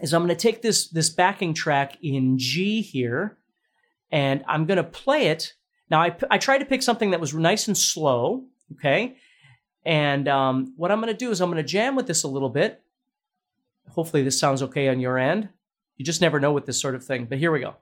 is I'm going to take this this backing track in G here, and I'm going to play it. Now I I tried to pick something that was nice and slow, okay. And um, what I'm going to do is I'm going to jam with this a little bit. Hopefully this sounds okay on your end. You just never know with this sort of thing. But here we go.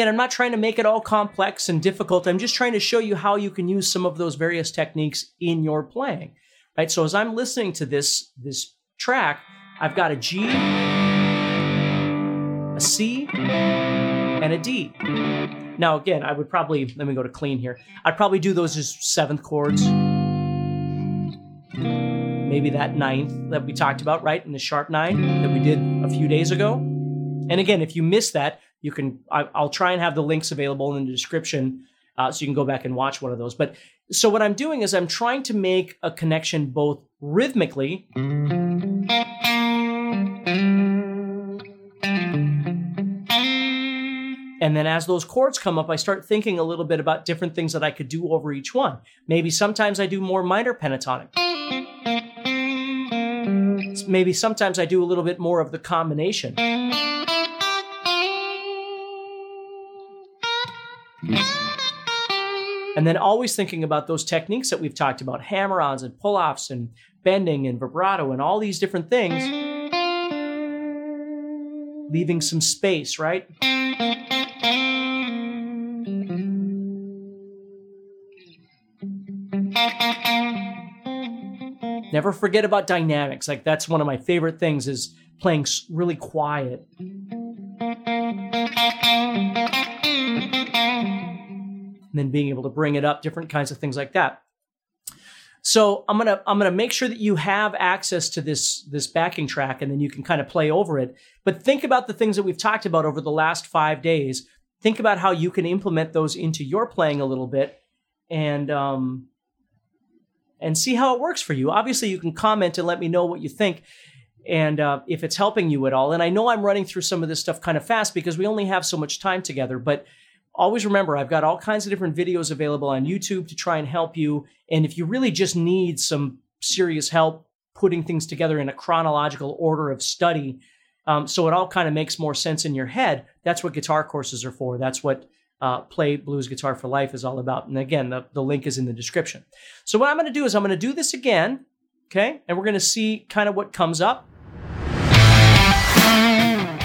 Again, I'm not trying to make it all complex and difficult. I'm just trying to show you how you can use some of those various techniques in your playing. Right. So as I'm listening to this this track, I've got a G, a C, and a D. Now, again, I would probably let me go to clean here. I'd probably do those as seventh chords. Maybe that ninth that we talked about, right, in the sharp nine that we did a few days ago. And again, if you miss that, you can. I, I'll try and have the links available in the description, uh, so you can go back and watch one of those. But so what I'm doing is I'm trying to make a connection both rhythmically. And then as those chords come up, I start thinking a little bit about different things that I could do over each one. Maybe sometimes I do more minor pentatonic. Maybe sometimes I do a little bit more of the combination. And then always thinking about those techniques that we've talked about hammer ons and pull offs and bending and vibrato and all these different things. Leaving some space, right? Never forget about dynamics. Like that's one of my favorite things is playing really quiet. Then being able to bring it up, different kinds of things like that. So I'm gonna I'm gonna make sure that you have access to this this backing track, and then you can kind of play over it. But think about the things that we've talked about over the last five days. Think about how you can implement those into your playing a little bit, and um, and see how it works for you. Obviously, you can comment and let me know what you think and uh, if it's helping you at all. And I know I'm running through some of this stuff kind of fast because we only have so much time together, but always remember I've got all kinds of different videos available on YouTube to try and help you. And if you really just need some serious help putting things together in a chronological order of study, um, so it all kind of makes more sense in your head, that's what guitar courses are for. That's what uh, Play Blues Guitar for Life is all about. And again, the, the link is in the description. So what I'm going to do is I'm going to do this again, okay? And we're going to see kind of what comes up.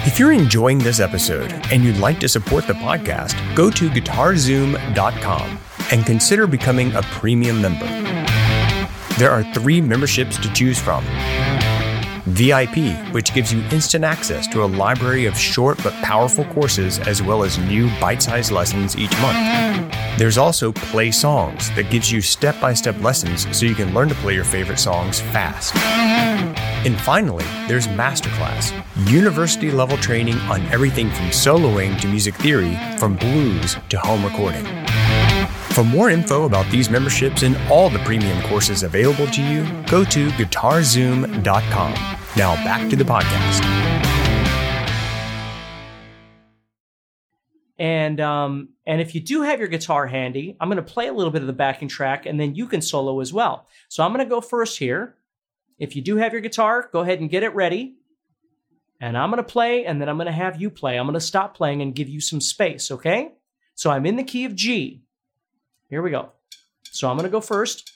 If you're enjoying this episode and you'd like to support the podcast, go to GuitarZoom.com and consider becoming a premium member. There are three memberships to choose from. VIP, which gives you instant access to a library of short but powerful courses as well as new bite sized lessons each month. There's also Play Songs that gives you step by step lessons so you can learn to play your favorite songs fast. And finally, there's Masterclass, university level training on everything from soloing to music theory, from blues to home recording. For more info about these memberships and all the premium courses available to you, go to guitarzoom.com. Now back to the podcast. And um, and if you do have your guitar handy, I'm going to play a little bit of the backing track, and then you can solo as well. So I'm going to go first here. If you do have your guitar, go ahead and get it ready. And I'm going to play, and then I'm going to have you play. I'm going to stop playing and give you some space, okay? So I'm in the key of G. Here we go. So I'm going to go first.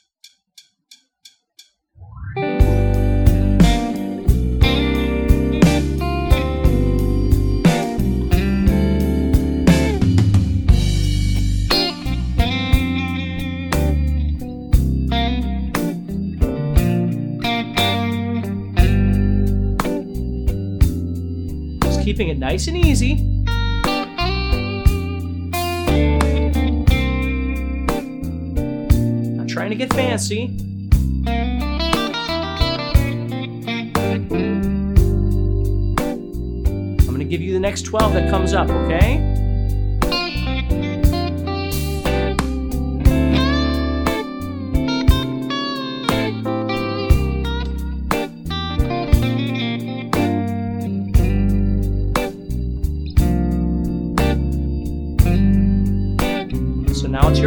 Keeping it nice and easy. Not trying to get fancy. I'm going to give you the next 12 that comes up, okay?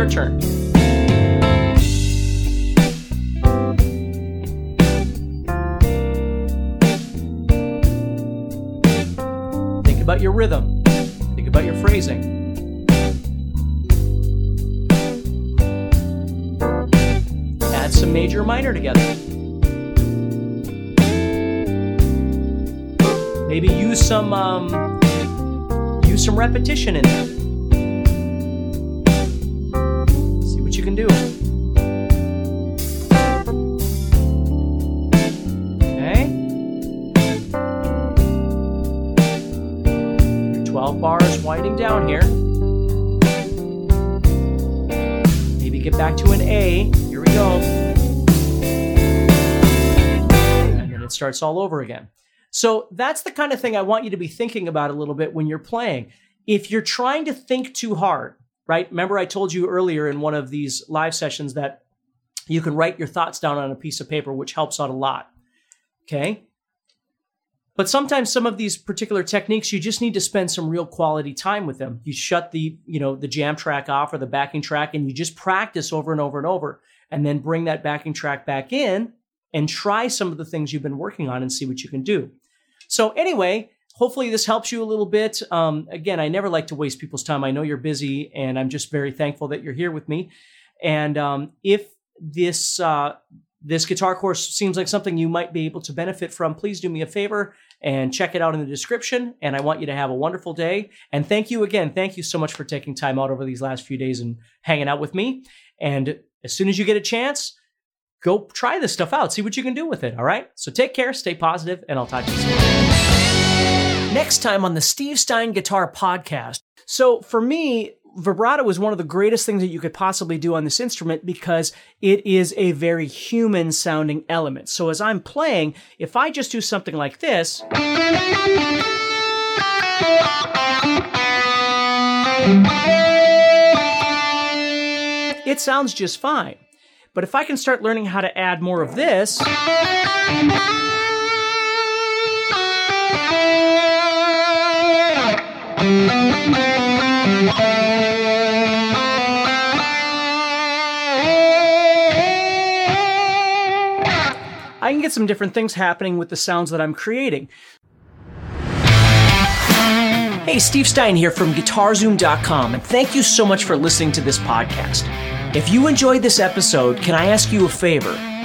Your turn. Think about your rhythm. Think about your phrasing. Add some major minor together. Maybe use some um, use some repetition in there. You can do. Okay. Your 12 bars winding down here. Maybe get back to an A. Here we go. And then it starts all over again. So that's the kind of thing I want you to be thinking about a little bit when you're playing. If you're trying to think too hard, right? Remember, I told you earlier in one of these live sessions that you can write your thoughts down on a piece of paper, which helps out a lot. Okay. But sometimes some of these particular techniques, you just need to spend some real quality time with them. You shut the, you know, the jam track off or the backing track and you just practice over and over and over and then bring that backing track back in and try some of the things you've been working on and see what you can do. So anyway, hopefully this helps you a little bit. Um, again, I never like to waste people's time. I know you're busy, and I'm just very thankful that you're here with me. And um, if this uh, this guitar course seems like something you might be able to benefit from, please do me a favor and check it out in the description. And I want you to have a wonderful day. And thank you again. Thank you so much for taking time out over these last few days and hanging out with me. And as soon as you get a chance, go try this stuff out. See what you can do with it. All right. So take care, stay positive, and I'll talk to you soon. Next time on the Steve Stine Guitar Podcast. So for me, vibrato is one of the greatest things that you could possibly do on this instrument because it is a very human sounding element. So as I'm playing, if I just do something like this, it sounds just fine. But if I can start learning how to add more of this, I can get some different things happening with the sounds that I'm creating. Hey, Steve Stine here from GuitarZoom.com, and thank you so much for listening to this podcast. If you enjoyed this episode, can I ask you a favor?